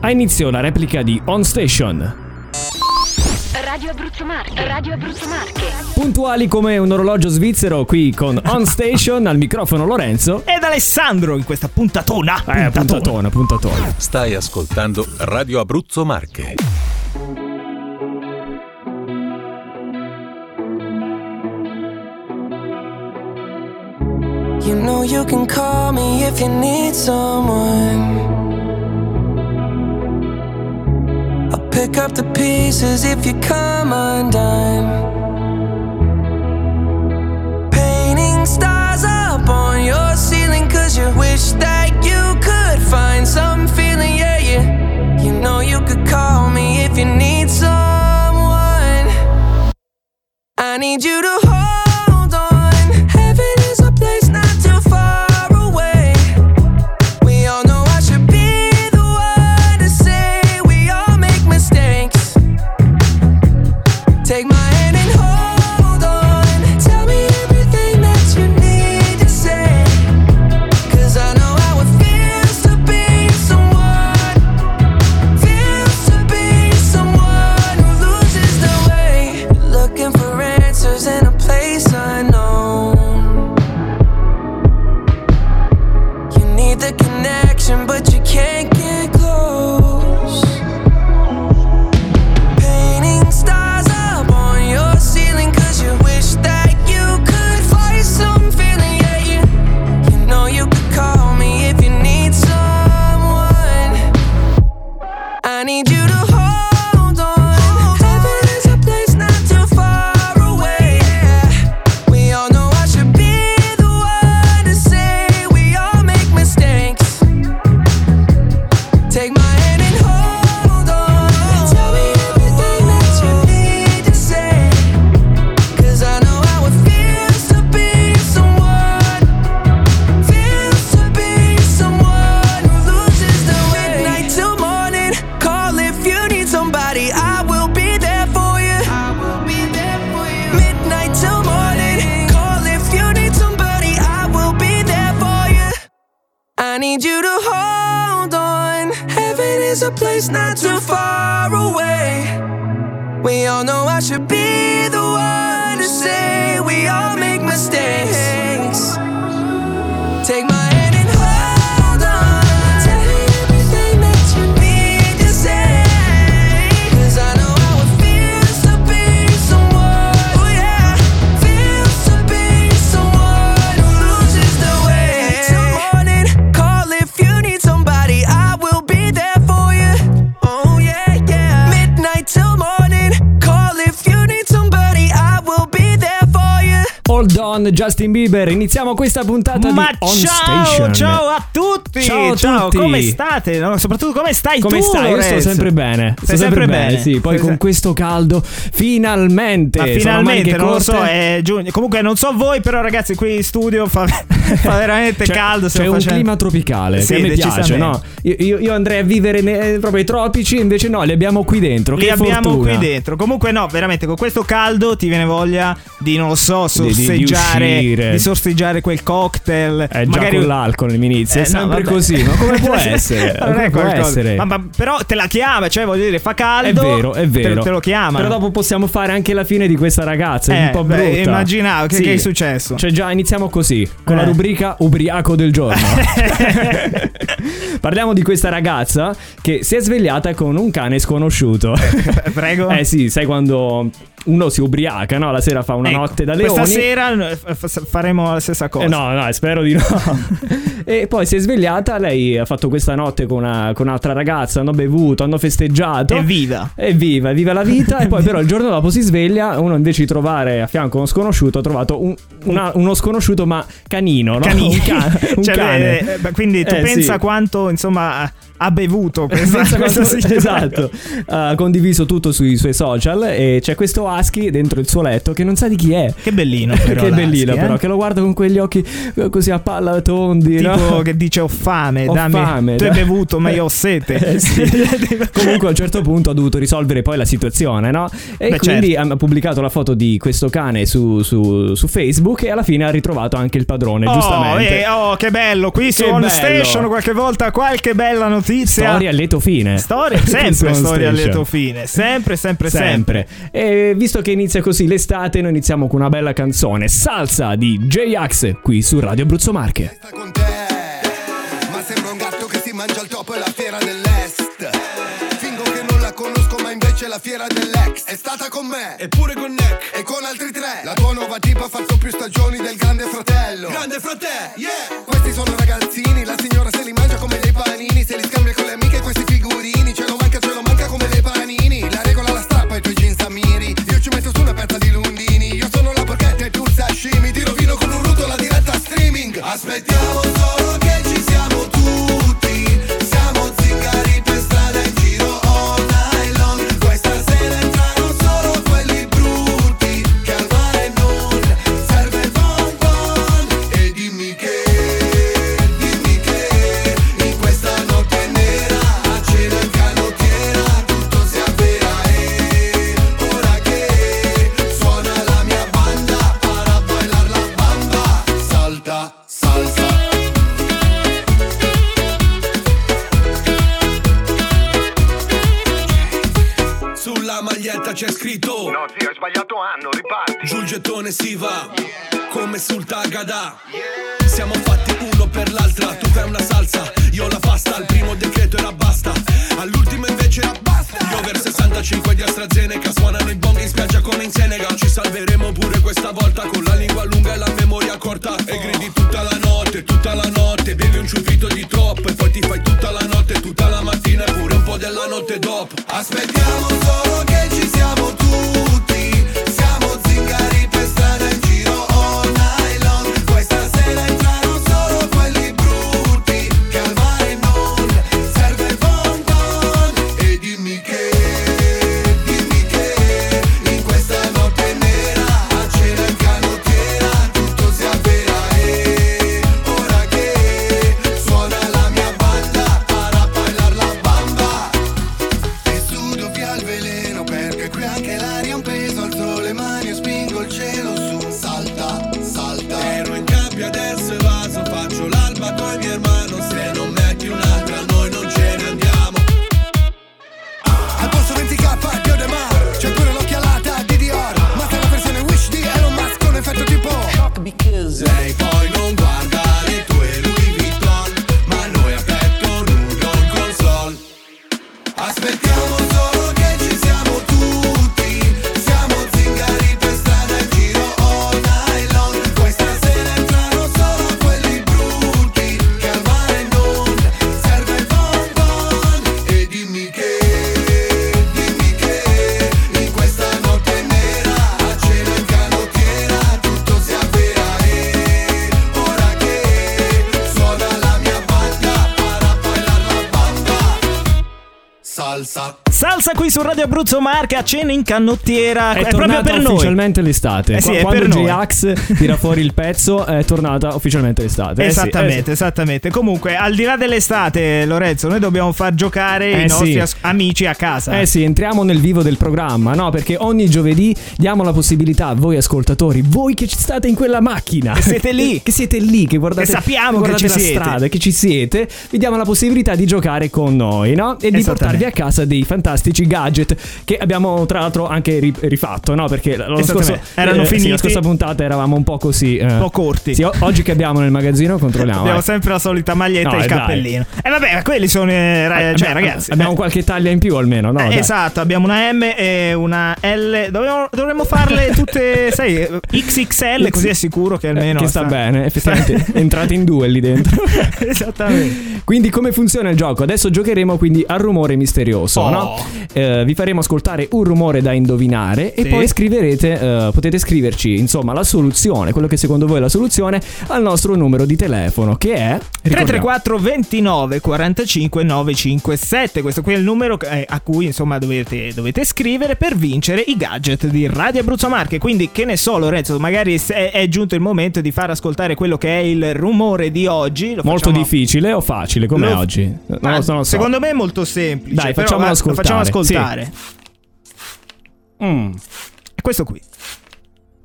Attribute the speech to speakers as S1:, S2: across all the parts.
S1: Ha inizio la replica di On Station.
S2: Radio Abruzzo Marche, Radio Abruzzo Marche.
S1: Puntuali come un orologio svizzero qui con On Station al microfono Lorenzo.
S3: Ed Alessandro in questa puntatona.
S1: Eh, puntatona, puntatona.
S4: Stai ascoltando Radio Abruzzo Marche.
S5: You know you can call me if you need someone. Pick up the pieces if you come undone. Painting stars up on your ceiling cause you wish that you could find some feeling, yeah, yeah. You know you could call me if you need someone. I need you to hold
S1: Justin Bieber. Iniziamo questa puntata
S3: Ma
S1: di On
S3: ciao,
S1: Station.
S3: ciao a tutti!
S1: Ciao a tutti.
S3: come state? No, soprattutto come stai
S1: Come
S3: tu,
S1: stai? Io sto sempre bene. Sto
S3: Stai sempre bene?
S1: Sì, poi
S3: Stai
S1: con
S3: se-
S1: questo caldo, finalmente.
S3: Ma finalmente, non lo
S1: corte.
S3: so, è giugno. Comunque non so voi, però ragazzi qui in studio fa, fa veramente
S1: C'è-
S3: caldo.
S1: C'è
S3: stiamo
S1: un
S3: facendo-
S1: clima tropicale
S3: Sì,
S1: che me piace, no? Io, io- io andrei a vivere ne- proprio ai tropici, invece no, li abbiamo qui dentro.
S3: Li
S1: che
S3: abbiamo
S1: fortuna.
S3: qui dentro. Comunque, no, veramente con questo caldo ti viene voglia di, non lo so, sorseggiare.
S1: Uscire.
S3: Di, sorseggiare quel cocktail.
S1: Eh, già
S3: magari
S1: con l'alcol inizia,
S3: Eh,
S1: è
S3: no,
S1: sempre
S3: vabbè.
S1: così. Ma come può essere?
S3: non
S1: Come
S3: è
S1: può essere?
S3: Ma, ma- però te la chiama, cioè voglio dire, fa
S1: È
S3: caldo.
S1: vero, è vero.
S3: Te, te lo chiama.
S1: Però dopo possiamo fare anche la fine di questa ragazza. È
S3: Eh,
S1: un po'
S3: beh,
S1: brutta.
S3: immaginavo, che-
S1: Sì.
S3: che è successo?
S1: Cioè, già iniziamo così, con la
S3: Eh.
S1: rubrica ubriaco del giorno. Parliamo di questa ragazza che si è svegliata con un cane sconosciuto.
S3: Prego.
S1: eh sì, sai quando uno si ubriaca, no? La sera fa una
S3: Ecco,
S1: notte da leoni.
S3: Questa sera faremo la stessa cosa.
S1: Eh, no, no, spero di no. e poi si è svegliata, lei ha fatto questa notte con, una- con un'altra ragazza, hanno bevuto, hanno festeggiato.
S3: Evviva.
S1: Evviva, viva la vita. e poi però il giorno dopo si sveglia, uno invece di trovare a fianco uno sconosciuto, ha trovato un- una- uno sconosciuto ma canino, no?
S3: Canini.
S1: Un, ca- un
S3: Cioè,
S1: cane.
S3: eh, eh, quindi tu
S1: Eh,
S3: pensa
S1: sì.
S3: quanto, insomma, ha bevuto questa, questa signora.
S1: esatto, ha condiviso tutto sui suoi social e c'è questo husky dentro il suo letto che non sa di chi è.
S3: Che bellino, però.
S1: che bellino,
S3: l'husky,
S1: però,
S3: eh?
S1: che lo guarda con quegli occhi eh, così a palla tondi.
S3: Tipo
S1: no?
S3: che dice ho fame,
S1: Ho
S3: dammi.
S1: fame,
S3: tu hai bevuto, ma io ho sete.
S1: Eh, sì. Comunque a un certo punto ha dovuto risolvere poi la situazione, no? E
S3: Beh,
S1: quindi
S3: certo.
S1: ha pubblicato la foto di questo cane su, su- su Facebook e alla fine ha ritrovato anche il padrone,
S3: Oh,
S1: giustamente.
S3: eh, oh, che bello! Qui su
S1: Che
S3: On
S1: bello.
S3: Station qualche volta qualche bella notizia. Notizia.
S1: Storia a lieto fine.
S3: Storia, sempre storia a lieto fine. Sempre, sempre, sempre.
S1: Sempre. E visto che inizia così l'estate, noi iniziamo con una bella canzone. Salsa di J-Ax qui su Radio Abruzzo Marche.
S6: sta con te Ma sembra un gatto che si mangia il topo e la fiera dell'est Fingo che non la conosco ma invece la fiera dell'ex È stata con me
S7: Eppure con Neck
S6: e con altri tre La tua nuova tipa ha fatto più stagioni del grande fratello
S7: Grande frate, yeah
S6: Questi sono ragazzini La signora se li mangia come dei panini Se li scambia su
S3: Radio Abruzzo Marca, cena in canottiera.
S1: È,
S3: È, proprio per noi.
S1: ufficialmente l'estate.
S3: Eh sì,
S1: Qua- Quando. J-Ax tira fuori il pezzo, è tornata ufficialmente l'estate. Eh sì,
S3: Esattamente,
S1: eh sì.
S3: esattamente. Comunque, al di là dell'estate, Lorenzo, noi dobbiamo far giocare
S1: Eh
S3: i nostri
S1: sì.
S3: as- amici a casa.
S1: Eh sì, entriamo nel vivo del programma, no? Perché ogni giovedì diamo la possibilità a voi ascoltatori, voi che ci state in quella macchina,
S3: Che siete lì.
S1: che siete lì, che guardate,
S3: Che sappiamo
S1: guardate
S3: che ci
S1: la
S3: siete.
S1: strada, che ci siete, vi diamo la possibilità di giocare con noi, no? E di portarvi a casa dei fantastici gadget che abbiamo tra l'altro anche ri- rifatto, no? Perché l'anno scorso.
S3: Erano
S1: sì,
S3: finiti.
S1: la scorsa puntata eravamo un po' così, eh.
S3: Un po' corti.
S1: Sì, o- oggi che abbiamo nel magazzino controlliamo.
S3: Abbiamo
S1: eh.
S3: sempre la solita maglietta
S1: No,
S3: e il
S1: eh,
S3: cappellino. E vabbè, ma quelli sono. eh, ra-
S1: Eh,
S3: cioè, ragazzi.
S1: abbiamo
S3: eh,
S1: qualche taglia in più almeno, no?
S3: eh, esatto, abbiamo una M e una L. Dovremmo, dovremmo farle tutte, sai, eh, XXL, così è sicuro che
S1: Eh,
S3: almeno.
S1: che sta bene, effettivamente entrate in due lì dentro.
S3: Esattamente.
S1: Quindi come funziona il gioco? Adesso giocheremo quindi al rumore misterioso,
S3: Oh.
S1: no? Eh, vi faremo ascoltare un rumore da indovinare e
S3: Sì.
S1: poi scriverete, eh, potete scriverci insomma la soluzione, quello che secondo voi è la soluzione al nostro numero di telefono che è... ricordiamo,
S3: 334 29 45 957 questo qui è il numero eh, a cui insomma dovete, dovete scrivere per vincere i gadget di Radio Abruzzo Marche quindi che ne so Lorenzo magari è, è giunto il momento di far ascoltare quello che è il rumore di oggi Lo
S1: Molto
S3: facciamo-
S1: difficile o facile come
S3: Lo-
S1: oggi? Lo so,
S3: secondo me è molto semplice
S1: Dai,
S3: guarda, lo facciamo
S1: ascoltare.
S3: Ascoltare
S1: Mm.
S3: è questo qui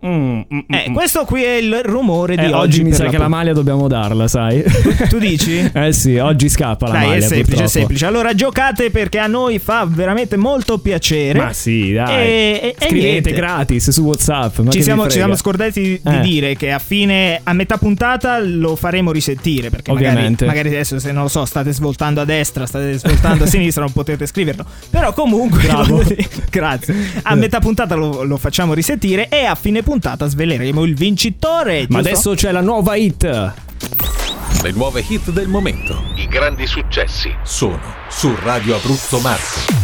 S1: Mm, mm,
S3: Eh,
S1: mm.
S3: questo qui è il rumore di
S1: Eh,
S3: oggi.
S1: oggi mi sa che la maglia dobbiamo darla, sai?
S3: Tu dici?
S1: eh sì, oggi scappa la
S3: Dai,
S1: maglia.
S3: è semplice, è
S1: purtroppo.
S3: semplice. Allora giocate perché a noi fa veramente molto piacere.
S1: Ma sì, dai.
S3: E- e- e
S1: Scrivete
S3: niente.
S1: gratis su WhatsApp.
S3: Ci siamo, ci siamo scordati di
S1: Eh.
S3: dire che a fine, a metà puntata lo faremo risentire. Perché magari,
S1: Ovviamente.
S3: magari adesso, se non lo so, state svoltando a destra, state svoltando a sinistra, non potete scriverlo. Però comunque, grazie. A metà puntata lo, lo facciamo risentire e a fine puntata sveleremo il vincitore.
S1: Ma
S3: giusto?
S1: adesso c'è la nuova hit.
S4: Le nuove hit del momento. I grandi successi. Sono su Radio Abruzzo Marche.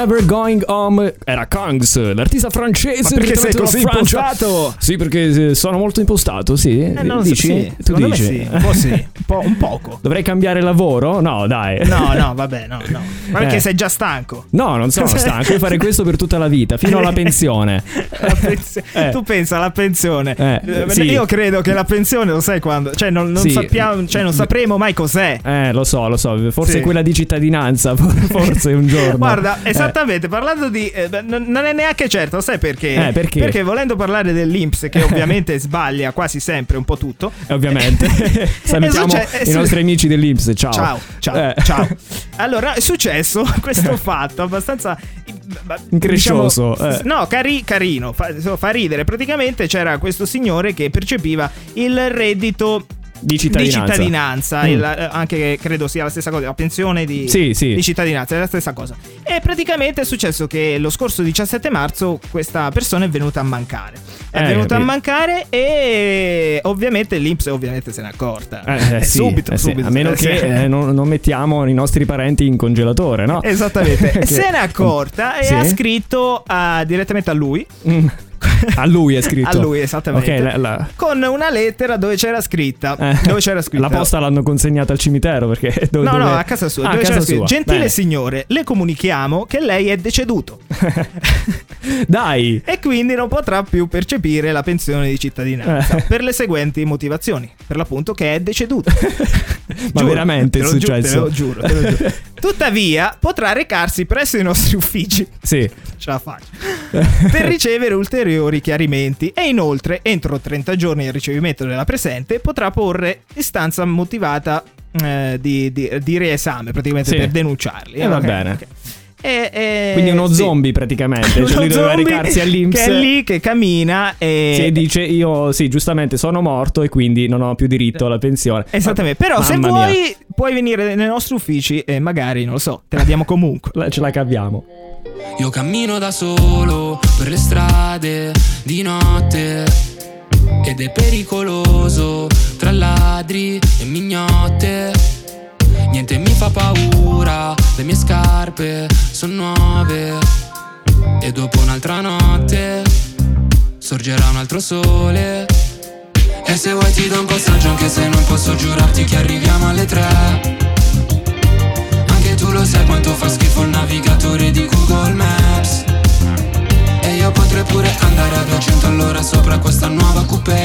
S5: Never Going Home
S1: era Kongs, l'artista francese.
S3: Ma perché sei così impostato?
S1: Sì, perché eh, sono molto impostato, sì.
S3: Eh, non lo so,
S1: dici?
S3: sì,
S1: tu
S3: secondo me
S1: dici?
S3: sì, un po' sì, un, po', un poco.
S1: Dovrei cambiare lavoro? No, dai.
S3: No, no, vabbè, no, no. Ma perché
S1: Eh.
S3: sei già stanco?
S1: No, non sono stanco. Devo fare questo per tutta la vita, fino alla pensione.
S3: Pensi-
S1: Eh.
S3: Tu pensa alla pensione.
S1: Eh,
S3: Eh,
S1: sì.
S3: Io credo che la pensione lo sai quando. Cioè, non, non
S1: Sì.
S3: sappiamo, cioè, non sapremo mai cos'è.
S1: Eh, lo so, lo so. Forse
S3: Sì.
S1: quella di cittadinanza. Forse un giorno.
S3: Guarda,
S1: Eh.
S3: esattamente, parlando di... eh, non è neanche certo, sai perché?
S1: Perché?
S3: Perché volendo parlare dell'Inps, che ovviamente sbaglia quasi sempre un po' tutto.
S1: Ovviamente. Salutiamo
S3: succe-
S1: i nostri amici dell'Inps. Ciao.
S3: Ciao, ciao, ciao. Allora, è successo questo fatto abbastanza
S1: Increscioso,
S3: diciamo,
S1: eh.
S3: No, cari- carino, fa, fa ridere. Praticamente c'era questo signore che percepiva il reddito
S1: Di cittadinanza.
S3: di cittadinanza,
S1: Mm.
S3: il- eh, anche credo sia la stessa cosa, la pensione di,
S1: Sì, sì.
S3: di cittadinanza, è la stessa cosa. E praticamente è successo che lo scorso 17 marzo questa persona è venuta a mancare. È
S1: Eh,
S3: venuta a
S1: capito.
S3: mancare e ovviamente l'Inps ovviamente se n'è accorta.
S1: Eh, eh, sì,
S3: subito,
S1: eh,
S3: subito.
S1: A meno
S3: Eh,
S1: che eh, non, non mettiamo i nostri parenti in congelatore, no?
S3: Esattamente.
S1: Che-
S3: Se n'è accorta e
S1: Sì.
S3: ha scritto a- direttamente a lui.
S1: Mm. A lui è scritto.
S3: A lui, esattamente.
S1: Ok, la, la-
S3: Con una lettera dove c'era scritta.
S1: eh,
S3: Dove c'era scritta.
S1: La posta l'hanno consegnata al cimitero perché dove,
S3: No,
S1: dove-
S3: no, a casa sua.
S1: Ah,
S3: dove
S1: a
S3: c'era
S1: casa
S3: scritto,
S1: sua.
S3: Gentile
S1: Bene.
S3: signore, le comunichiamo che lei è deceduto
S1: Dai.
S3: e quindi non potrà più percepire la pensione di cittadinanza
S1: Eh.
S3: per le seguenti motivazioni. Per l'appunto che è deceduto.
S1: Ma veramente è successo?
S3: te lo giuro, te lo giuro. Tuttavia, potrà recarsi presso i nostri uffici.
S1: Sì.
S3: Ce la faccio. per ricevere ulteriori chiarimenti e inoltre, entro 30 giorni del ricevimento della presente, potrà porre istanza motivata eh, di, di- di riesame, praticamente
S1: Sì.
S3: per denunciarli.
S1: Eh, va
S3: Ok,
S1: bene.
S3: ok. E- e-
S1: Quindi uno
S3: sì.
S1: zombie praticamente. Cioè
S3: Uno
S1: lui doveva recarsi all'Inps.
S3: Che è lì, che cammina e...
S1: Sì, dice io sì, giustamente sono morto e quindi non ho più diritto alla pensione.
S3: Esattamente, però se
S1: Mamma mia.
S3: vuoi puoi venire nei nostri uffici e magari, non lo so, te la diamo comunque.
S1: Ce la caviamo.
S8: Io cammino da solo per le strade di notte ed è pericoloso tra ladri e mignotte. Niente mi fa paura, le mie scarpe sono nuove e dopo un'altra notte sorgerà un altro sole. E se vuoi ti do un passaggio anche se non posso giurarti che arriviamo alle tre. Tu lo sai quanto fa schifo il navigatore di Google Maps. E io potrei pure andare a 200 all'ora sopra questa nuova coupé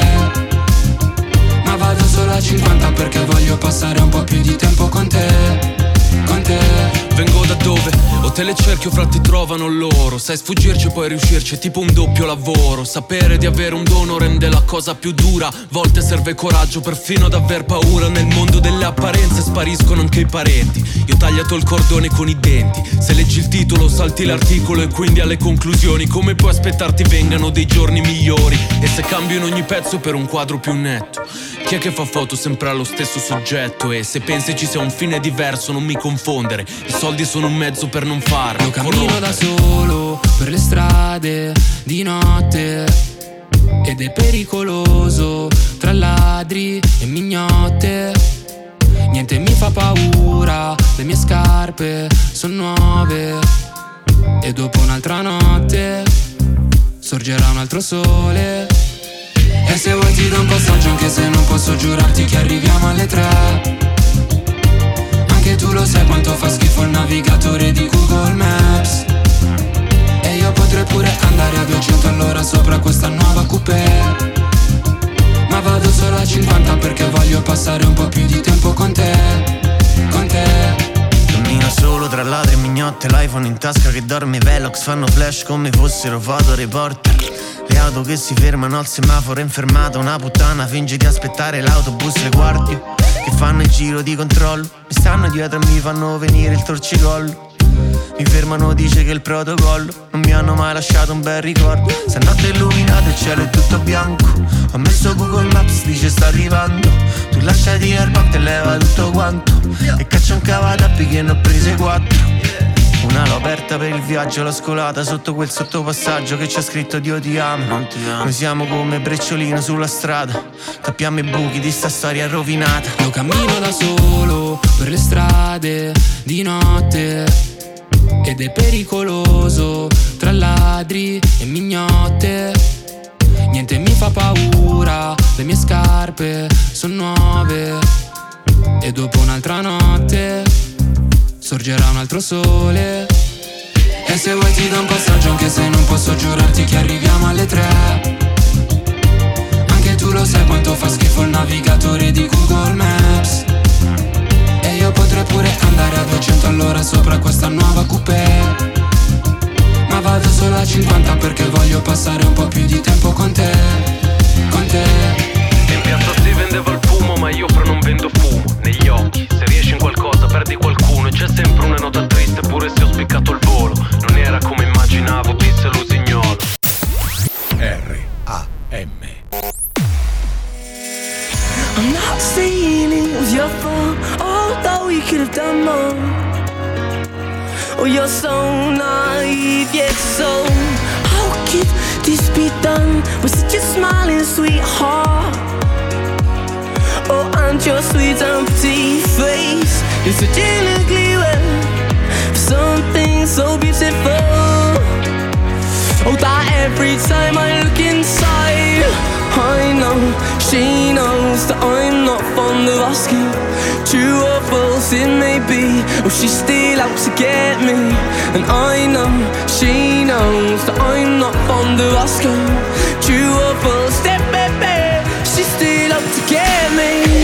S8: Ma vado solo a 50 perché voglio passare un po' più di tempo con te Con te.
S7: Vengo da dove? O te le cerchi o fra ti trovano loro. Sai sfuggirci e poi riuscirci è tipo un doppio lavoro. Sapere di avere un dono rende la cosa più dura. Volte serve coraggio perfino ad aver paura. Nel mondo delle apparenze spariscono anche i parenti. Io ho tagliato il cordone con i denti. Se leggi il titolo salti l'articolo e quindi alle conclusioni. Come puoi aspettarti vengano dei giorni migliori? E se cambio in ogni pezzo per un quadro più netto Chi è che fa foto sempre allo stesso soggetto? E se pensi ci sia un fine diverso non mi confondere. I soldi sono un mezzo per non farlo.
S8: Io cammino da solo per le strade di notte. Ed è pericoloso tra ladri e mignotte. Niente mi fa paura, le mie scarpe sono nuove. E dopo un'altra notte sorgerà un altro sole. E se vuoi ti do un passaggio anche se non posso giurarti che arriviamo alle tre. Anche tu lo sai quanto fa schifo il navigatore di Google Maps. E io potrei pure andare a 200 all'ora sopra questa nuova coupé Ma vado solo a 50 perché voglio passare un po' più di tempo con te Con te.
S9: Cammino solo tra ladri e mignotte L'iPhone in tasca che dorme Velox Fanno flash come fossero foto reporter Le auto che si fermano al semaforo in fermata Una puttana finge di aspettare l'autobus Le guardie che fanno il giro di controllo Mi stanno dietro e mi fanno venire il torcicollo. Mi fermano, dice che il protocollo Non mi hanno mai lasciato un bel ricordo. Stanotte illuminato il cielo è tutto bianco. Ho messo Google Maps, dice sta arrivando. Tu lasciati erbante e leva tutto quanto. E caccia un cavatappi che ne ho prese quattro Una l'ho aperta per il viaggio, l'ho scolata Sotto quel sottopassaggio che c'è scritto Dio ti amo Noi siamo come brecciolino sulla strada Tappiamo i buchi di sta storia rovinata.
S8: Io cammino da solo per le strade di notte ed è pericoloso tra ladri e mignotte. Niente mi fa paura, le mie scarpe sono nuove e dopo un'altra notte sorgerà un altro sole. E se vuoi ti do un passaggio anche se non posso giurarti che arriviamo alle tre. Anche tu lo sai quanto fa schifo il navigatore di Google Maps. E io potrei pure andare a 200 all'ora sopra questa nuova coupé Ma vado solo a 50 perché voglio passare un po' più di tempo con te Con te
S7: In piazza si vendeva ma io però non vendo fumo Negli occhi, se riesci in qualcosa perdi qualcuno E c'è sempre una nota triste pure se ho spiccato il volo Non era come immaginavo, disse l'usignolo
S10: R-A-M
S4: I'm not saying it was your fault, although we could have done more. Oh, you're so naive, yet so. How could this be done with such a smiling sweetheart? Oh, and your sweet pretty face is such an ugly for something so beautiful. Oh, that every time I look inside, I know she knows that I'm not fond of asking. True or false it may be, or she's still out to get me. And I know she knows that I'm not fond of asking. True or false, that baby, she's still out to get me.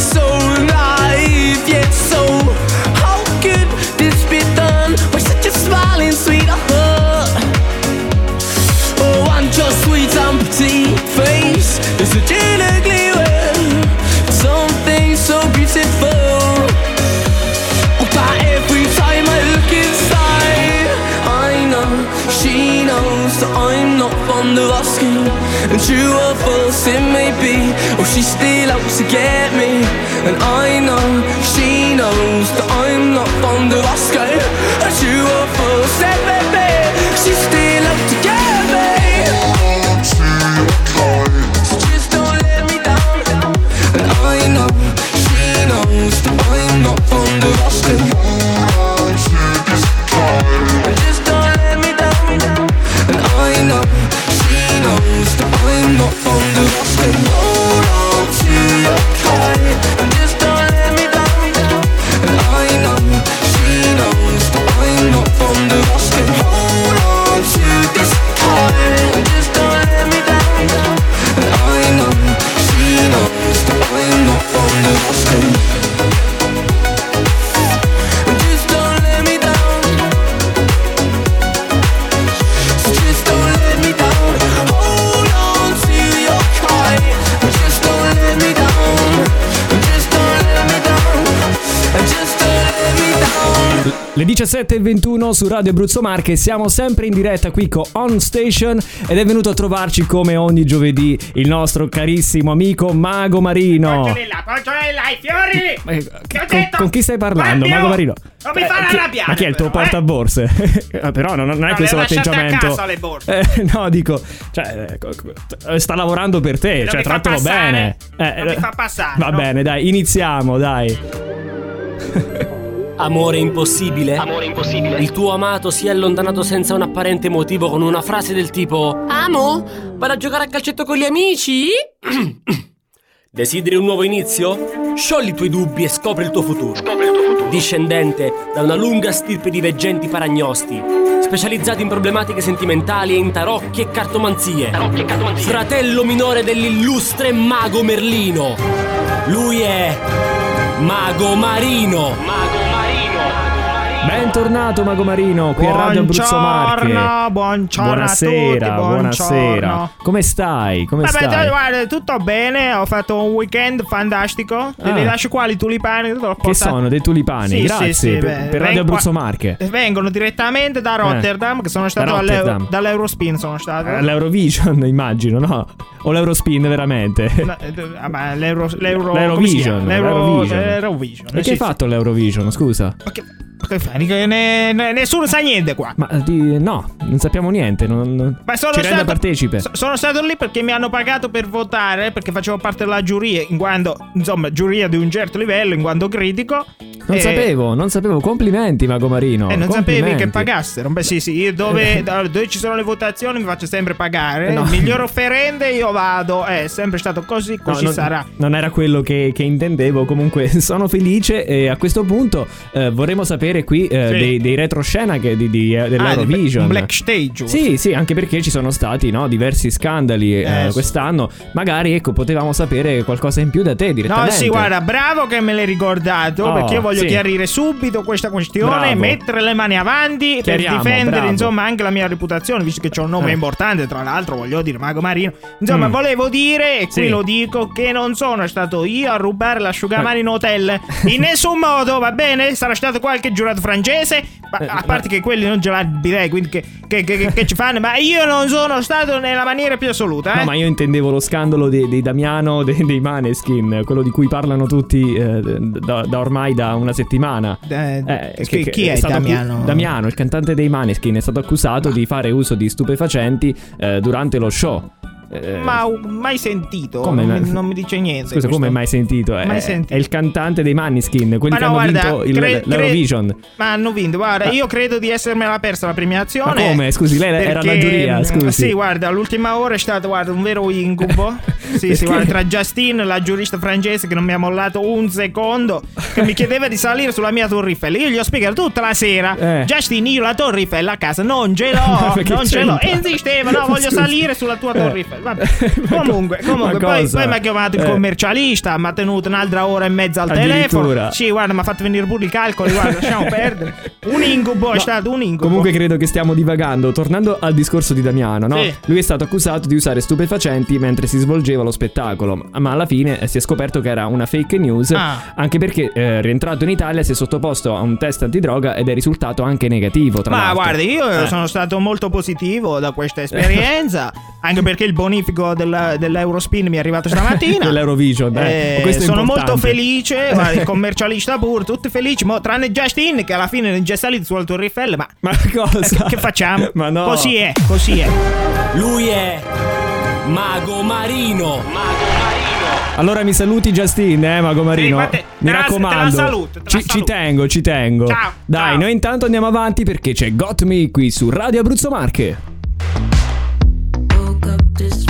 S4: so naive, yet And true or false it may be, or she's still out to get me. And I know she knows that I'm not fond of asking. And true or false,
S1: 17.21 su Radio Abruzzo Marche, siamo sempre in diretta qui con On Station ed è venuto a trovarci come ogni giovedì il nostro carissimo amico Mago Marino.
S3: portali là, i fiori!
S1: Ma, eh, con,
S3: detto,
S1: con chi stai parlando,
S3: Fabio,
S1: Mago Marino?
S3: non mi
S1: Eh, chi-
S3: arrabbiare,
S1: Ma chi è il tuo
S3: però, eh?
S1: portaborse? Eh, però non, non è
S3: No,
S1: questo
S3: lasciate a
S1: l'atteggiamento.
S3: casa le borse.
S1: Eh, no, dico, cioè, sta lavorando per te,
S3: Non
S1: cioè,
S3: fa
S1: trattalo
S3: passare.
S1: bene. Eh,
S3: Non mi fa passare,
S1: Va
S3: no?
S1: bene, dai, iniziamo, dai.
S11: Amore impossibile? Amore impossibile. Il tuo amato si è allontanato senza un apparente motivo con una frase del tipo Amo? Vado a giocare a calcetto con gli amici? Desideri un nuovo inizio? Sciogli i tuoi dubbi e scopri il tuo futuro. Discendente da una lunga stirpe di veggenti paragnosti, specializzati in problematiche sentimentali e in tarocchi e cartomanzie. Fratello minore dell'illustre mago Merlino. Lui è Mago Marino. Mago Marino.
S1: Bentornato Mago Marino qui a Radio Abruzzo Marche.
S3: Buongiorno, buongiorno
S1: Buonasera,
S3: a tutti,
S1: buonasera.
S3: buongiorno.
S1: Come stai? Come
S3: Vabbè,
S1: stai?
S3: guarda, tutto bene. Ho fatto un weekend fantastico. Te
S1: Ah.
S3: li lascio qua, i tulipani.
S1: Che sono dei tulipani?
S3: Sì,
S1: Grazie
S3: sì, sì,
S1: per,
S3: beh,
S1: per Radio Abruzzo Marche.
S3: Vengono direttamente da Rotterdam, che sono stato
S1: Rotterdam.
S3: dall'Eurospin. Sono stato.
S1: Eh, L'Eurovision, immagino, no? O l'Eurospin, veramente?
S3: No, eh, vabbè, l'Euro, l'Euro,
S1: L'Eurovision, l'Eurovision.
S3: l'Eurovision.
S1: E che hai fatto l'Eurovision, scusa?
S3: sì. Che, fai? Ne- ne- nessuno sa niente qua.
S1: Ma di- no, non sappiamo niente. Non, non-
S3: Ma sono
S1: ci
S3: stato,
S1: partecipe.
S3: so- sono stato lì perché mi hanno pagato per votare, perché facevo parte della giuria, in quanto, insomma, giuria di un certo livello, in quanto critico.
S1: Non
S3: E-
S1: sapevo, non sapevo. Complimenti, Mago Marino.
S3: E non sapevi che pagassero? Beh, sì, sì, io dove, da- dove ci sono le votazioni mi faccio sempre pagare.
S1: Eh, no.
S3: Miglior offerente io vado, è sempre stato così,
S1: No,
S3: così
S1: non,
S3: sarà.
S1: non era quello che, che intendevo. Comunque, sono felice. E a questo punto eh, vorremmo sapere vedere qui eh,
S3: Sì.
S1: dei, dei retroscena che di, di, eh,
S3: Ah,
S1: dell'Eurovision.
S3: un black stage, giusto?
S1: Sì, sì, anche perché ci sono stati no, diversi scandali eh,
S3: Eh,
S1: quest'anno. Magari ecco, potevamo sapere qualcosa in più da te
S3: No,
S1: direttamente.
S3: sì, guarda, bravo che me l'hai ricordato.
S1: Oh,
S3: perché io voglio
S1: sì.
S3: chiarire subito questa questione,
S1: Bravo.
S3: mettere le mani avanti per
S1: Chiariamo,
S3: difendere,
S1: bravo.
S3: insomma, anche la mia reputazione, visto che c'ho un nome
S1: Eh.
S3: importante, tra l'altro, voglio dire, Mago Marino. Insomma,
S1: Mm.
S3: volevo dire, e qui
S1: Sì.
S3: lo dico, che non sono stato io a rubare l'asciugamani in hotel. In nessun modo, va bene? Sarà stato qualche giurato francese. ma-
S1: Eh,
S3: a parte che quelli non direi, quindi che, che- che- che- ci fanno. Ma io non sono stato nella maniera più assoluta, eh.
S1: No, ma io intendevo lo scandalo di, di Damiano dei, dei Maneskin, quello di cui parlano tutti eh, da, da ormai da una settimana.
S3: Eh,
S1: Eh,
S3: chi- è
S1: accu-
S3: Damiano?
S1: Damiano, il cantante dei Maneskin, è stato accusato di fare uso di stupefacenti eh, durante lo show. Eh,
S3: Ma mai sentito?
S1: Come
S3: non, non mi dice niente.
S1: Scusa,
S3: questo.
S1: come mai sentito? È,
S3: Mai sentito.
S1: è il cantante dei Maneskin, quelli
S3: Ma
S1: che
S3: no,
S1: hanno
S3: guarda,
S1: vinto il-
S3: cre-
S1: l'Eurovision.
S3: Ma hanno vinto, guarda, io credo di essermela persa la premiazione.
S1: Ma come? Scusi, lei era alla
S3: perché,
S1: giuria,
S3: mm,
S1: scusi.
S3: Sì, guarda, l'ultima ora è stato, guarda, un vero incubo. sì,
S1: Perché?
S3: sì, guarda, tra Justin, la giurista francese che non mi ha mollato un secondo, che mi chiedeva di salire sulla mia Torre Eiffel. Io gli ho spiegato tutta la sera.
S1: Eh.
S3: Justin, io la Torre Eiffel a casa non ce l'ho,
S1: Perché
S3: non ce l'ho.
S1: c'entra?
S3: E insisteva, no, voglio salire sulla tua Torre Eiffel. Vabbè. Comunque,
S1: co-
S3: comunque, poi, poi mi ha chiamato il
S1: Eh.
S3: commercialista, mi ha tenuto un'altra ora e mezza al telefono. Sì, guarda, mi ha fatto venire pure i calcoli, guarda, lasciamo perdere. Un incubo, è stato un incubo.
S1: Comunque credo che stiamo divagando. Tornando al discorso di Damiano, no?
S3: Sì.
S1: Lui è stato accusato di usare stupefacenti mentre si svolgeva lo spettacolo, ma alla fine eh, si è scoperto che era una fake news,
S3: Ah.
S1: anche perché eh, rientrato in Italia si è sottoposto a un test antidroga ed è risultato anche negativo, tra
S3: Ma
S1: l'altro.
S3: guarda, io
S1: Eh.
S3: sono stato molto positivo da questa esperienza, anche perché il bonifico della- dell'Eurospin mi è arrivato stamattina.
S1: Dell'Eurovision, eh.
S3: Eh, sono
S1: importante.
S3: molto felice, guarda, il commercialista pure, tutti felici, mo, tranne Justin che alla fine non è già salito sulla Torre Eiffel, ma
S1: Ma cosa?
S3: che, che facciamo?
S1: Ma no.
S3: Così è, così è.
S11: Lui è Mago Marino. Mago Marino.
S1: Allora mi saluti Justin, eh, Mago Marino.
S3: Sì, guarda,
S1: mi
S3: te la-
S1: raccomando.
S3: te la saluto, te la
S1: ci, ci tengo, ci tengo.
S3: Ciao,
S1: Dai,
S3: ciao.
S1: noi intanto andiamo avanti perché c'è Got Me qui su Radio Abruzzo Marche.
S12: Woke up this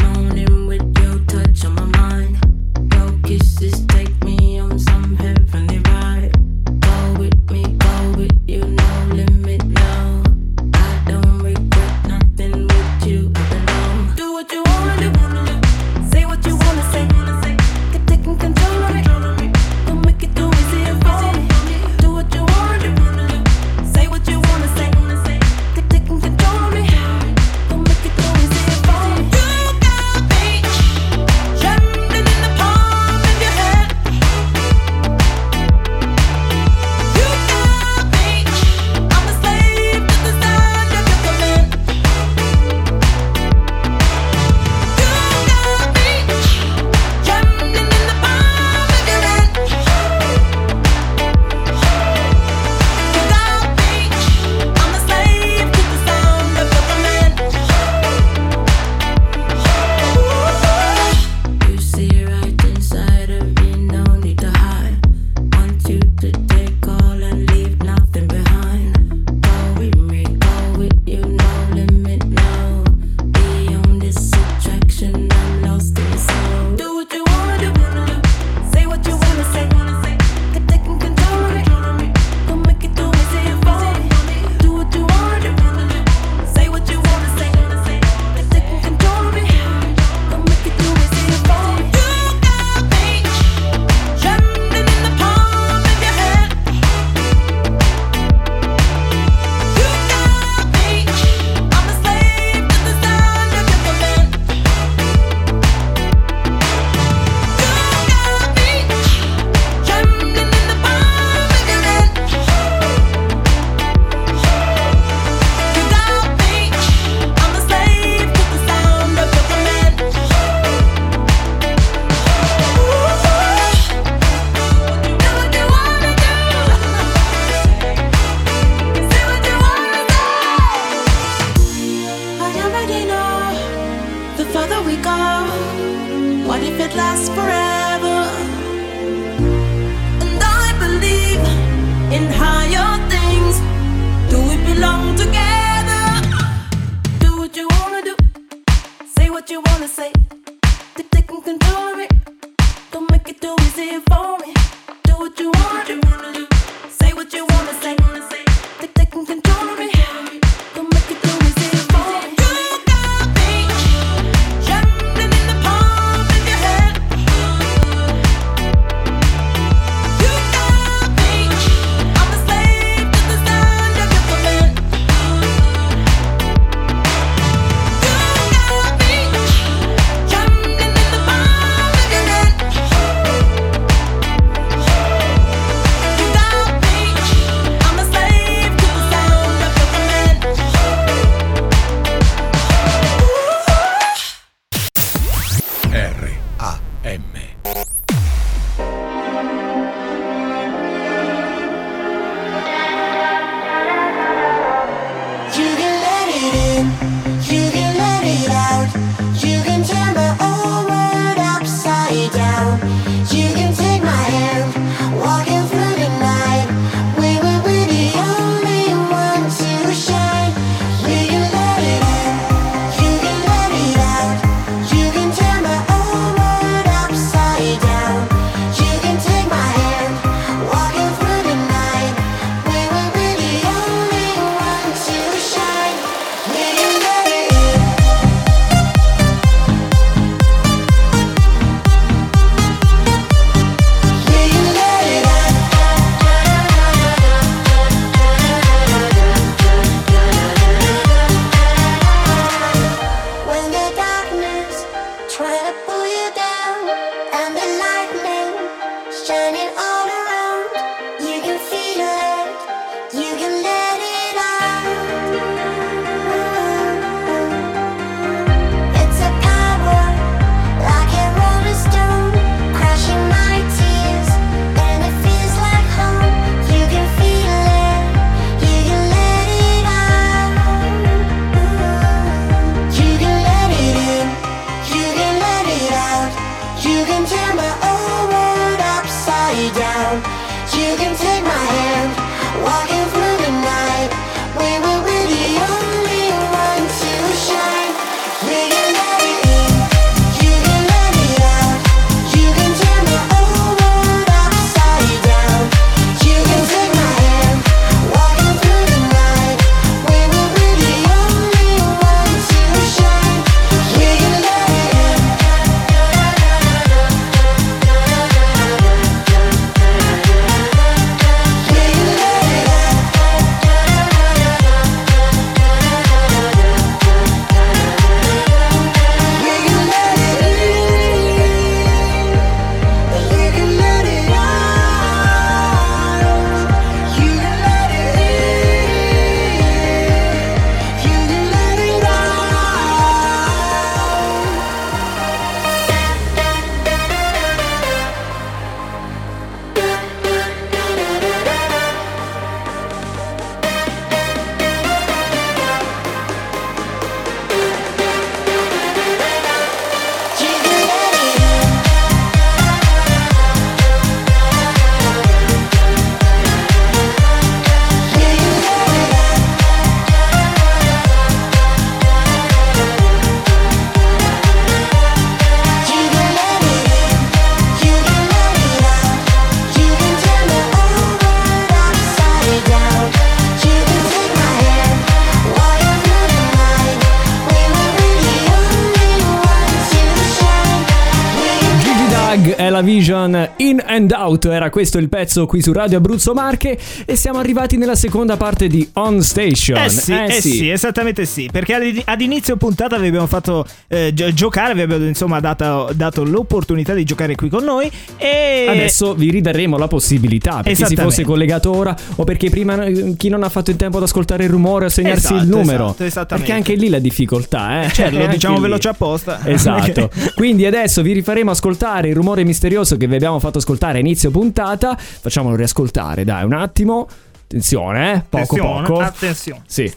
S1: Greg e la Vision In and Out era questo il pezzo qui su Radio Abruzzo Marche e siamo arrivati nella seconda parte di On Station.
S3: Eh sì, eh sì, esattamente sì, perché ad, ad inizio puntata vi abbiamo fatto eh, gi- giocare, vi abbiamo insomma dato, dato l'opportunità di giocare qui con noi e
S1: Adesso vi ridaremo la possibilità per chi si fosse collegato ora o perché prima eh, chi non ha fatto in tempo ad ascoltare il rumore o segnarsi il
S3: Esatto,
S1: numero.
S3: esatto,
S1: perché anche lì la difficoltà, eh.
S3: Certo, lo diciamo
S1: lì.
S3: veloce apposta.
S1: Esatto. Quindi adesso vi rifaremo ascoltare il rumore misterioso che vi abbiamo fatto ascoltare a inizio puntata. Facciamolo riascoltare, dai, un attimo. Attenzione, eh. Poco
S3: Attenzione,
S1: poco.
S3: Attenzione.
S1: Sì.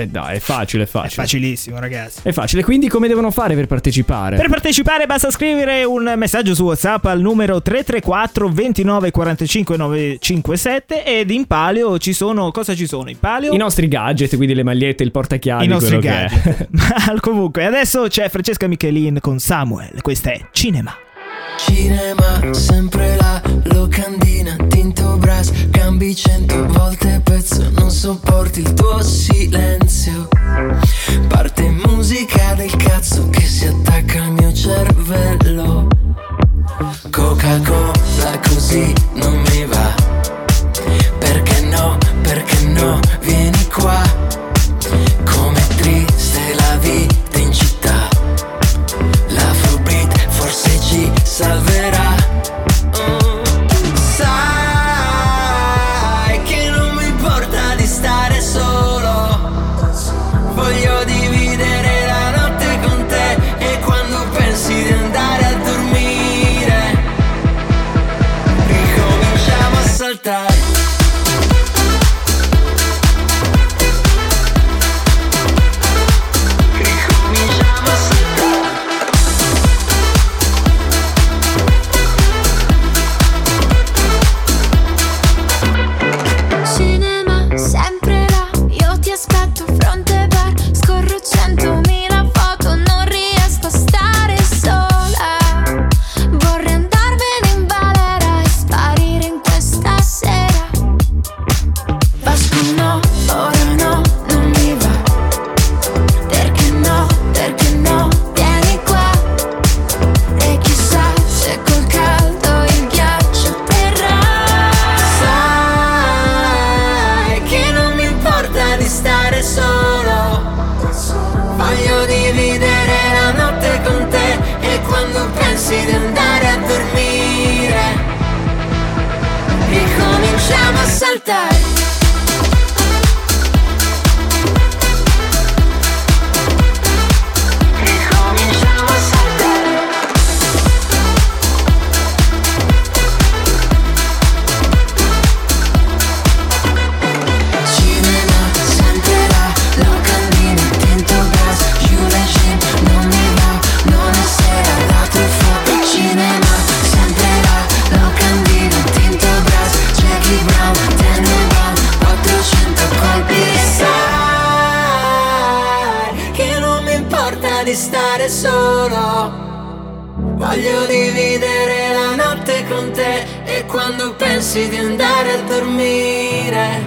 S1: Eh dai, è facile, è facile.
S3: Facilissimo, ragazzi.
S1: È facile. Quindi come devono fare per partecipare?
S3: Per partecipare basta scrivere un messaggio su WhatsApp al numero 334 29 45 957 ed in palio ci sono cosa ci sono? In palio
S1: I nostri gadget, quindi le magliette, il portachiavi,
S3: i nostri
S1: è.
S3: gadget. Ma comunque, adesso c'è Francesca Michelin con Samuel. Questa è Cinema.
S9: Cinema, sempre tinto brass, cambi cento volte pezzo, non sopporti il tuo silenzio. Parte musica del cazzo che si attacca al mio cervello. Coca-Cola così non mi va. Perché no, perché no, vieni qua. Di stare solo. Voglio dividere la notte con te e quando pensi di andare a dormire,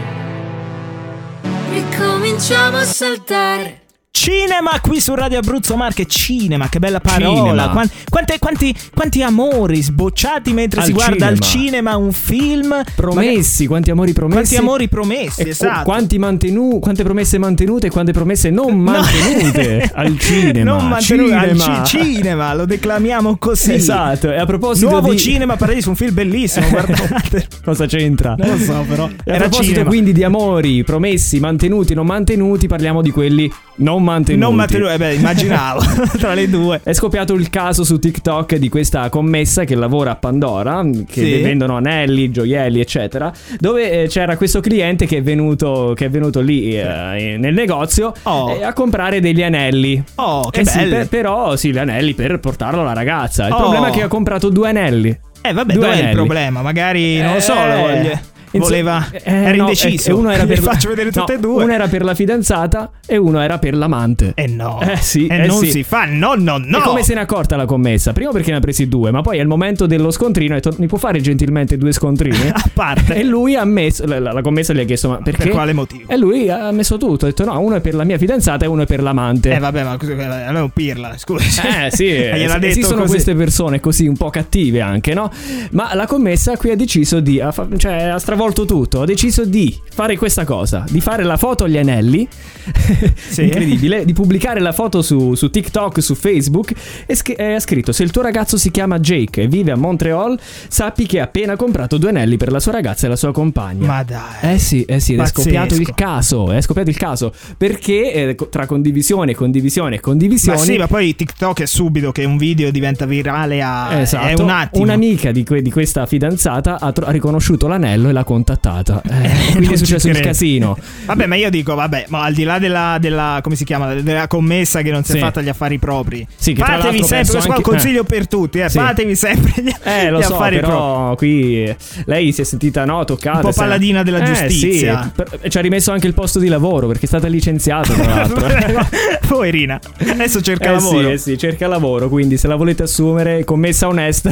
S9: ricominciamo a saltare.
S13: Cinema
S3: qui su Radio Abruzzo Marche. Cinema, che bella parola.
S1: Cinema.
S3: Quan- quante- quanti, quanti amori sbocciati mentre
S1: Al
S3: si guarda al
S1: cinema.
S3: un film.
S1: Promessi, quanti amori promessi.
S3: Quanti amori promessi,
S1: E
S3: esatto.
S1: quanti mantenu- quante promesse mantenute e quante promesse non mantenute al cinema.
S3: Non mantenuti al
S1: Cinema.
S3: ci- cinema, lo declamiamo così.
S1: Esatto, e a proposito
S3: Nuovo
S1: di
S3: cinema Paradiso, un film bellissimo, guardate.
S1: Cosa c'entra?
S3: Non lo so, però.
S1: E a
S3: Era
S1: proposito
S3: cinema.
S1: quindi di amori promessi, mantenuti, non mantenuti, parliamo di quelli non mantenuti.
S3: Non mantenuti, eh beh, immaginavo, tra le due.
S1: È scoppiato il caso su TikTok di questa commessa che lavora a Pandora, che
S3: Sì.
S1: vendono anelli, gioielli, eccetera, dove eh, c'era questo cliente che è venuto, che è venuto lì eh, nel negozio
S3: Oh.
S1: eh, a comprare degli anelli.
S3: Oh, che
S1: Eh sì, per- però sì, gli anelli per portarlo alla ragazza. Il
S3: Oh.
S1: problema è che ha comprato due anelli.
S3: Eh vabbè,
S1: Due
S3: dov'è il
S1: anelli.
S3: problema? Magari, non lo so,
S1: Eh,
S3: lo voglio- voleva
S1: Eh,
S3: era
S1: no,
S3: indeciso.
S1: e- uno era per
S3: faccio vedere
S1: no,
S3: tutte e due.
S1: Uno era per la fidanzata e uno era per l'amante.
S3: Eh no.
S1: Eh sì,
S3: E
S1: eh
S3: non
S1: sì.
S3: si fa. No, no, no.
S1: E come se n'è accorta la commessa? Prima perché ne ha presi due, ma poi al momento dello scontrino ha detto: Mi può fare gentilmente due scontrini?
S3: A parte.
S1: E lui ha messo. La, la commessa gli ha chiesto: Ma perché?
S3: Per quale motivo?
S1: E lui ha messo tutto. Ha detto: No, uno è per la mia fidanzata e uno è per l'amante.
S3: Eh vabbè, ma così- allora è un pirla, scusa.
S1: Eh sì,
S3: gliel'ha detto
S1: esistono
S3: così.
S1: queste persone così un po' cattive anche, no? Ma la commessa qui ha deciso di, ha, cioè ha stravolto tutto, ha deciso di fare questa cosa, di fare la foto agli anelli, incredibile, di pubblicare la foto su, su TikTok, su Facebook e, sch- ha scritto se il tuo ragazzo si chiama Jake e vive a Montreal, sappi che ha appena comprato due anelli per la sua ragazza e la sua compagna.
S3: Ma dai.
S1: Eh sì, eh sì, ed è
S3: Pazzesco.
S1: scoppiato il caso, è scoppiato il caso, perché eh, tra condivisione, condivisione e
S3: Ma
S1: condivisioni...
S3: sì, ma poi TikTok è subito che un video diventa virale a
S1: Esatto.
S3: è un attimo.
S1: Un'amica di, que- di questa fidanzata ha, tro- ha riconosciuto l'anello e l'ha contattata. Eh, quindi è successo
S3: credo.
S1: casino.
S3: Vabbè, ma io dico, vabbè, ma al di là della, della- come si chiama, della commessa che non si è
S1: Sì.
S3: fatta gli affari propri.
S1: Sì, che
S3: fatevi sempre, questo un
S1: anche-
S3: consiglio
S1: eh.
S3: per tutti, eh,
S1: Sì.
S3: fatevi sempre gli,
S1: Eh, lo
S3: gli
S1: so,
S3: affari propri.
S1: però qui lei si è sentita no, toccata.
S3: Un po' paladina della
S1: Eh,
S3: giustizia.
S1: sì, ci ha rimesso anche il posto di lavoro perché è stata licenziata, tra l'altro.
S3: Poverina, adesso cerca
S1: Eh
S3: lavoro.
S1: Sì, eh sì, cerca lavoro, quindi se la volete assumere, commessa onesta,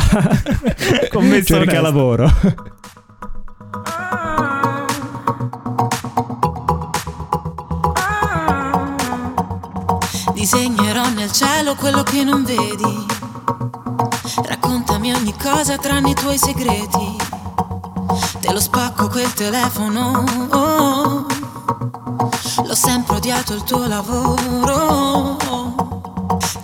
S3: Commessa
S1: cerca
S3: onesta.
S1: lavoro.
S14: Nel cielo quello che non vedi. Raccontami ogni cosa tranne i tuoi segreti. Te lo spacco quel telefono. oh. L'ho sempre odiato il tuo lavoro.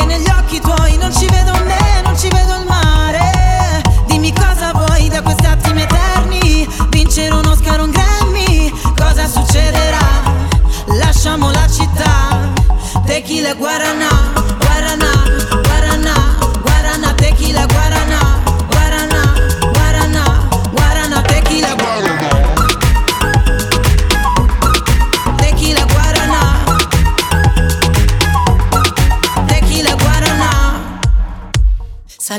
S14: che negli occhi tuoi non ci vedo me, non ci vedo il mare. Dimmi cosa vuoi da questi attimi eterni, vincere un Oscar un Grammy, cosa succederà? Lasciamo la città, tequila guarana, guarana,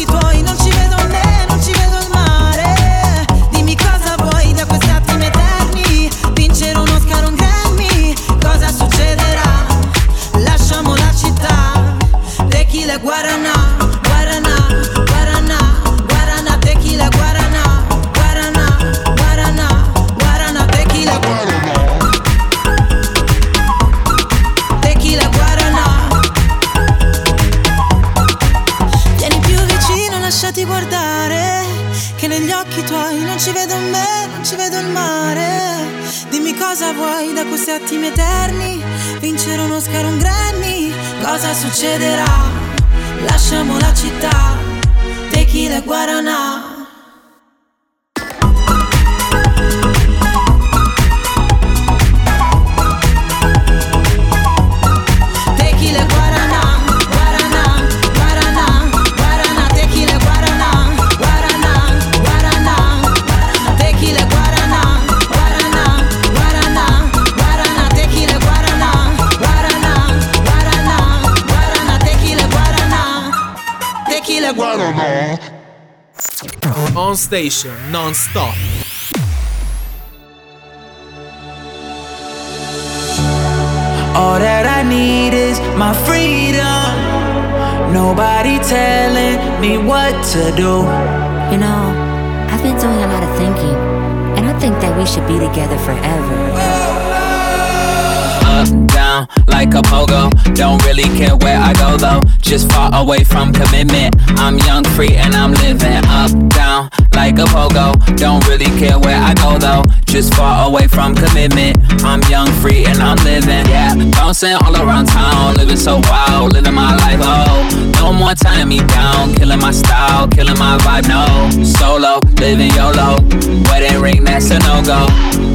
S14: occhi tuoi non negli occhi tuoi non ci vedo me, non ci vedo il mare. Dimmi cosa vuoi da questi attimi eterni, vincere un Oscar un Grammy, cosa succederà? Lasciamo la città, tequila guarana. Tequila
S11: On station, non stop.
S5: All that I need is my freedom. Nobody telling me what to do.
S15: You know, I've been doing a lot of thinking, and I think that we should be together forever.
S16: up, down, like a pogo. Don't really care where I go though, just far away from commitment. I'm young, free, and I'm living up, down, like a pogo. Don't really care where I go though, just far away from commitment. I'm young, free, and I'm living, yeah. Bouncing all around town, living so wild, living my life, oh. No more tying me down, killing my style, killing my vibe, no. Solo, living YOLO, wedding ring, that's a no go.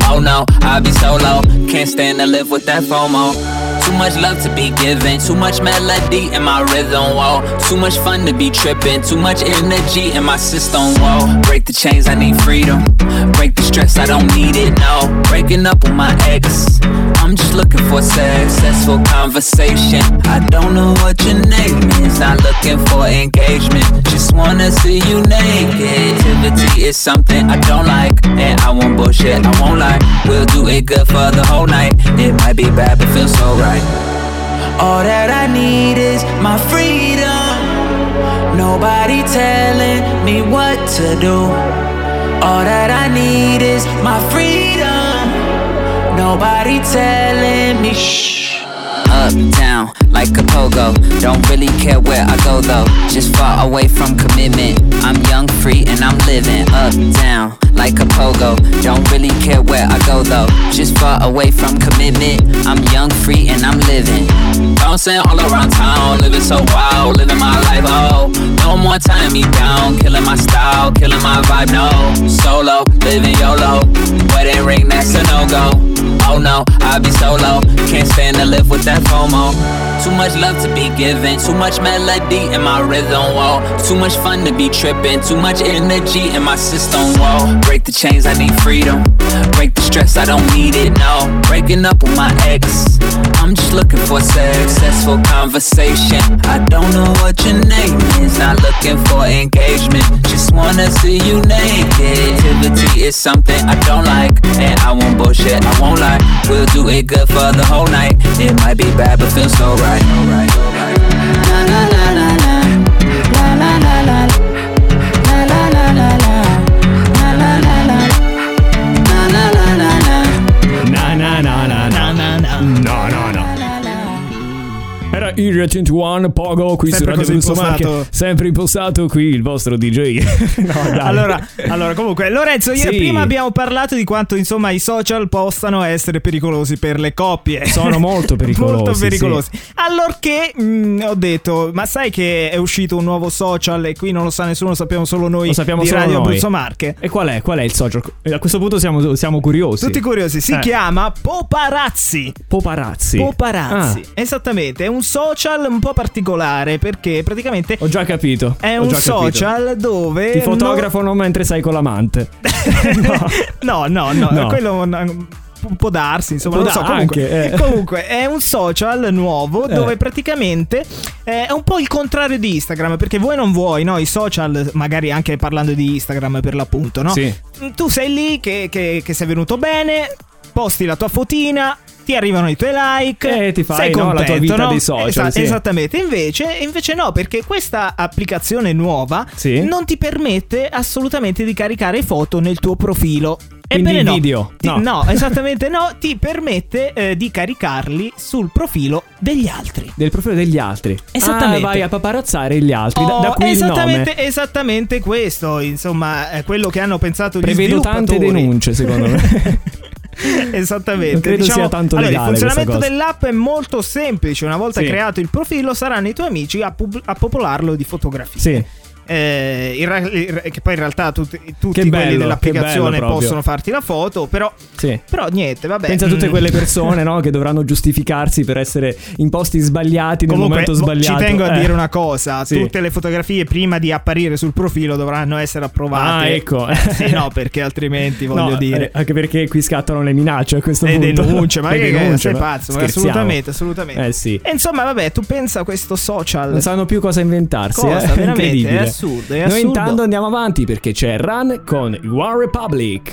S16: Oh no, I be solo, can't stand to live with that FOMO. Too much love to be given, too much melody in my rhythm, whoa. Too much fun to be tripping, too much energy in my system, whoa. Break the chains, I need freedom. Break the stress, I don't need it, no. Breaking up with my ex, I'm just looking for successful conversation. I don't know what your name is, not looking for engagement. Just wanna see you naked. Activity is something I don't like, and I won't bullshit, I won't lie. We'll do it good for the whole night. It might be bad, but feels so right.
S17: All that I need is my freedom. Nobody telling me what to do. All that I need is my freedom. Nobody telling me shh.
S16: Up, down, like a pogo. Don't really care where I go though, just far away from commitment. I'm young, free, and I'm living up, down, like a pogo. Don't really care where I go though, just far away from commitment. I'm young, free, and I'm living. Bouncing all around town, living so wild, living my life, oh. No more tying me down, killing my style, killing my vibe, no. Solo, living YOLO, wedding ring, that's a no go. Oh no, I be solo. Can't stand to live with that Too much love to be given, too much melody in my rhythm, whoa. Too much fun to be tripping, too much energy in my system, whoa. Break the chains, I need freedom. Break the stress, I don't need it, no. Breaking up with my ex, I'm just looking for a successful conversation. I don't know what your name is, not looking for engagement. Just wanna see you naked. Activity is something I don't like, and I won't bullshit, I won't lie. We'll do it good for the whole night. It might be bad, but feels so right.
S1: Na Area 21 Pogo qui
S3: Sempre
S1: su Radio. Marche sempre impostato qui il vostro DJ no.
S3: Allora, allora, comunque, Lorenzo, io
S1: Sì.
S3: prima abbiamo parlato di quanto insomma i social possano essere pericolosi per le coppie.
S1: Sono molto pericolosi,
S3: molto pericolosi.
S1: sì.
S3: Allorché mh, ho detto, ma sai che è uscito un nuovo social e qui non lo sa nessuno, lo sappiamo solo noi
S1: Lo sappiamo
S3: di
S1: solo
S3: Radio
S1: noi.
S3: Abruzzo Marche.
S1: e qual è? Qual è il social? A questo punto siamo, siamo curiosi
S3: Tutti curiosi, si
S1: Eh.
S3: chiama Poparazzi.
S1: Poparazzi
S3: Poparazzi,
S1: Ah,
S3: esattamente, è un social un po' particolare perché praticamente
S1: ho già capito
S3: è
S1: ho
S3: un
S1: già capito.
S3: social dove
S1: ti
S3: non-
S1: fotografano mentre sei con l'amante
S3: No, no, no,
S1: No.
S3: quello non- può darsi, insomma,
S1: Può
S3: non lo so, comunque,
S1: anche, eh.
S3: comunque è un social nuovo
S1: Eh.
S3: dove praticamente eh, è un po' il contrario di Instagram, perché vuoi non vuoi, no? I social, magari anche parlando di Instagram per l'appunto, no?
S1: Sì.
S3: Tu sei lì che, che, che sei venuto bene, posti la tua fotina, ti arrivano i tuoi like,
S1: Eh, ti fai,
S3: sei
S1: no, la
S3: contento,
S1: tua vita
S3: no?
S1: dei social,
S3: Esa-
S1: sì.
S3: Esattamente, invece, invece no, perché questa applicazione nuova
S1: Sì.
S3: non ti permette assolutamente di caricare foto nel tuo profilo.
S1: Quindi
S3: Ebbene no.
S1: video,
S3: Ti-
S1: no.
S3: esattamente no, ti permette eh, di caricarli sul profilo degli altri.
S1: del profilo degli altri
S3: Esattamente.
S1: ah, vai a paparazzare gli altri da,
S3: Oh,
S1: da qui il
S3: esattamente,
S1: nome
S3: esattamente questo, insomma, è quello che hanno pensato gli
S1: prevedo tante
S3: sviluppatori.
S1: denunce secondo me
S3: Esattamente.
S1: Non credo
S3: diciamo,
S1: sia tanto
S3: allora,
S1: legale
S3: il funzionamento dell'app è molto semplice. Una volta
S1: Sì.
S3: creato il profilo, saranno i tuoi amici a, pub- a popolarlo di fotografie.
S1: sì
S3: Eh, in ra- che poi in realtà tutti, tutti
S1: Che
S3: quelli
S1: bello,
S3: dell'applicazione
S1: bello
S3: possono farti la foto, però,
S1: sì
S3: però niente, vabbè.
S1: Pensa a tutte
S3: Mm.
S1: quelle persone no, che dovranno giustificarsi per essere in posti sbagliati nel
S3: Comunque,
S1: momento
S3: mo-
S1: sbagliato.
S3: ci tengo a
S1: Eh.
S3: dire una cosa:
S1: Sì.
S3: tutte le fotografie prima di apparire sul profilo dovranno essere approvate.
S1: Ah, ecco.
S3: Eh, sì, no, perché altrimenti voglio
S1: No,
S3: dire.
S1: eh, anche perché qui scattano le minacce a questo
S3: Le
S1: punto.
S3: denunce, ma che
S1: denunce,
S3: sei
S1: ma
S3: pazzo? assolutamente, assolutamente.
S1: Eh sì.
S3: E insomma, vabbè, tu pensa a questo social.
S1: Non sanno più cosa inventarsi.
S3: Cosa,
S1: eh?
S3: veramente,
S1: Incredibile.
S3: È assurdo, è
S1: Noi
S3: assurdo.
S1: intanto andiamo avanti perché c'è Run con One Republic.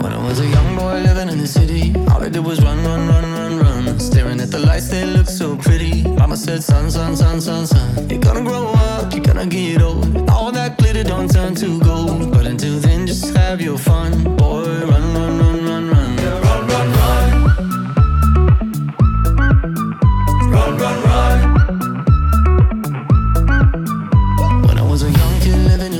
S9: When I was a young boy living in the city, all I did was run, run, run, run, run. Staring at the lights, they look so pretty. Mama said, son, son, son, son, son, you're gonna grow up, you're gonna get old. All that glitter don't turn to gold. But until then, just have your fun, boy. Run, run, run.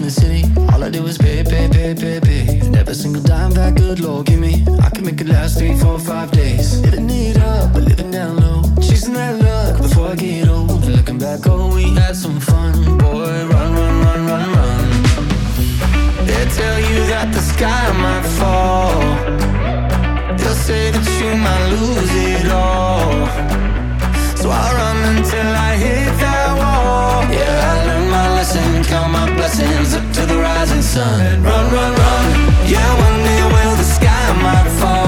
S9: The city, all I did was pay, pay, pay, pay, pay. And every single dime that good Lord give me, I could make it last three, four, five days. Living it up, but living down low. Chasing that luck before I get old. And looking back, oh, we had some fun, boy. Run, run, run, run, run. They tell you that the sky might fall. They'll say that you might lose it all. So I run until I hit that lesson, count my blessings up to the rising sun. Run, run, run. Yeah, one day will the sky might fall.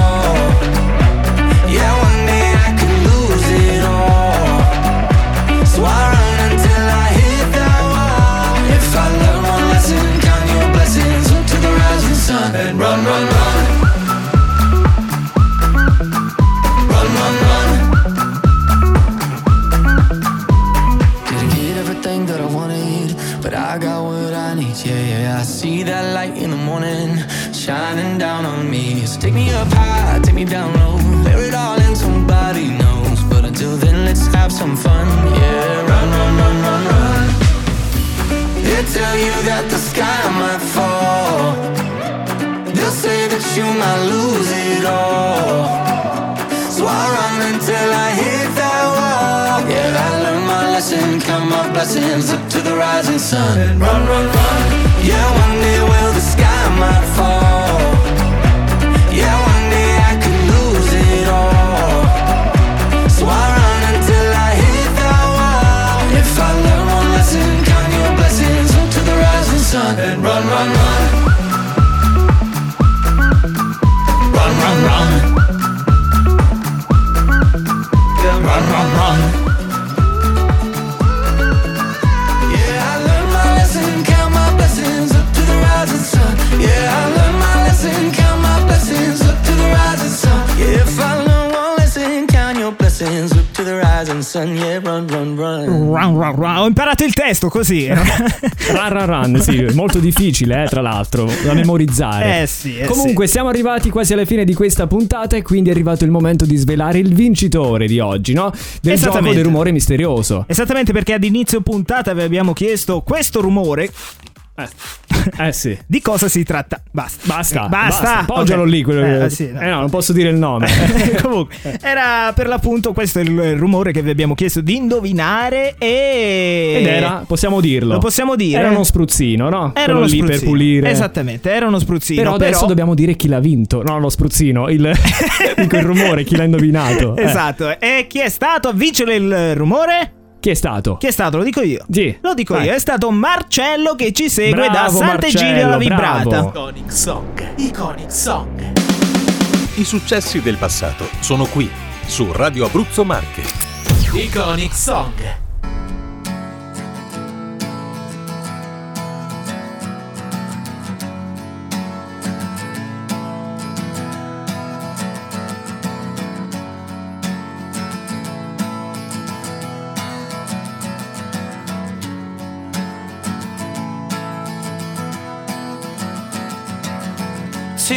S3: Così.
S1: Run run run, sì, molto difficile, eh, tra l'altro, da memorizzare.
S3: Eh sì, eh
S1: Comunque, siamo arrivati quasi alla fine di questa puntata e quindi è arrivato il momento di svelare il vincitore di oggi, no? Del gioco del rumore misterioso.
S3: Esattamente perché ad inizio puntata vi abbiamo chiesto questo rumore.
S1: Eh sì.
S3: Di cosa si tratta? Basta.
S1: Basta,
S3: Basta.
S1: basta. Appoggialo
S3: Ok.
S1: lì. quello-
S3: Eh, sì, no.
S1: eh no, non posso dire il nome.
S3: Comunque, era per l'appunto questo è il rumore che vi abbiamo chiesto di indovinare e...
S1: Ed era, possiamo dirlo.
S3: Lo possiamo dire?
S1: Era uno spruzzino, no?
S3: Era
S1: Quello
S3: uno
S1: lì per
S3: spruzzino.
S1: pulire.
S3: Esattamente, era uno spruzzino.
S1: Però adesso dobbiamo dire chi l'ha vinto. No, lo spruzzino, il, dico il rumore, chi l'ha indovinato. Eh.
S3: Esatto. E chi è stato a vincere il rumore?
S1: Chi è stato?
S3: Chi è stato? Lo dico io.
S1: Sì.
S3: Lo dico
S1: Vai.
S3: io. È stato Marcello che ci segue da
S1: Bravo,
S3: Sant'Egidio alla Vibrata.
S4: Iconic Song.
S10: Iconic Song.
S4: I successi del passato sono qui, su Radio Abruzzo Marche.
S10: Iconic Song.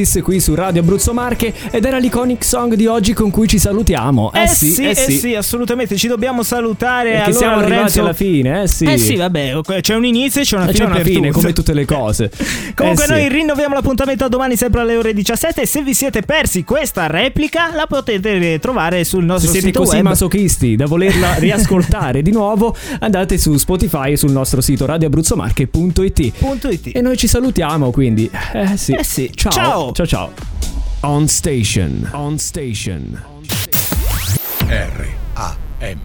S1: Oasis qui su Radio Abruzzo Marche ed era l'iconic song di oggi con cui ci salutiamo. Eh,
S3: Eh
S1: sì,
S3: sì,
S1: eh
S3: eh
S1: sì.
S3: sì, assolutamente. Ci dobbiamo salutare.
S1: Perché
S3: allora,
S1: siamo arrivati
S3: Lorenzo-
S1: alla fine, eh sì.
S3: Eh sì, vabbè, c'è un inizio e c'è una
S1: Eh,
S3: fine
S1: C'è una fine,
S3: tutto.
S1: come tutte le cose.
S3: Comunque
S1: Eh sì.
S3: noi rinnoviamo l'appuntamento a domani sempre alle ore 17 e se vi siete persi questa replica la potete trovare sul
S1: Se
S3: nostro
S1: siete
S3: sito
S1: così
S3: web.
S1: masochisti da volerla riascoltare di nuovo, andate su Spotify e sul nostro sito radioabruzzomarche.it. E noi ci salutiamo quindi. Eh sì.
S3: Eh sì.
S1: Ciao.
S3: Ciao.
S1: Ciao ciao. On station. On station.
S4: R-A-M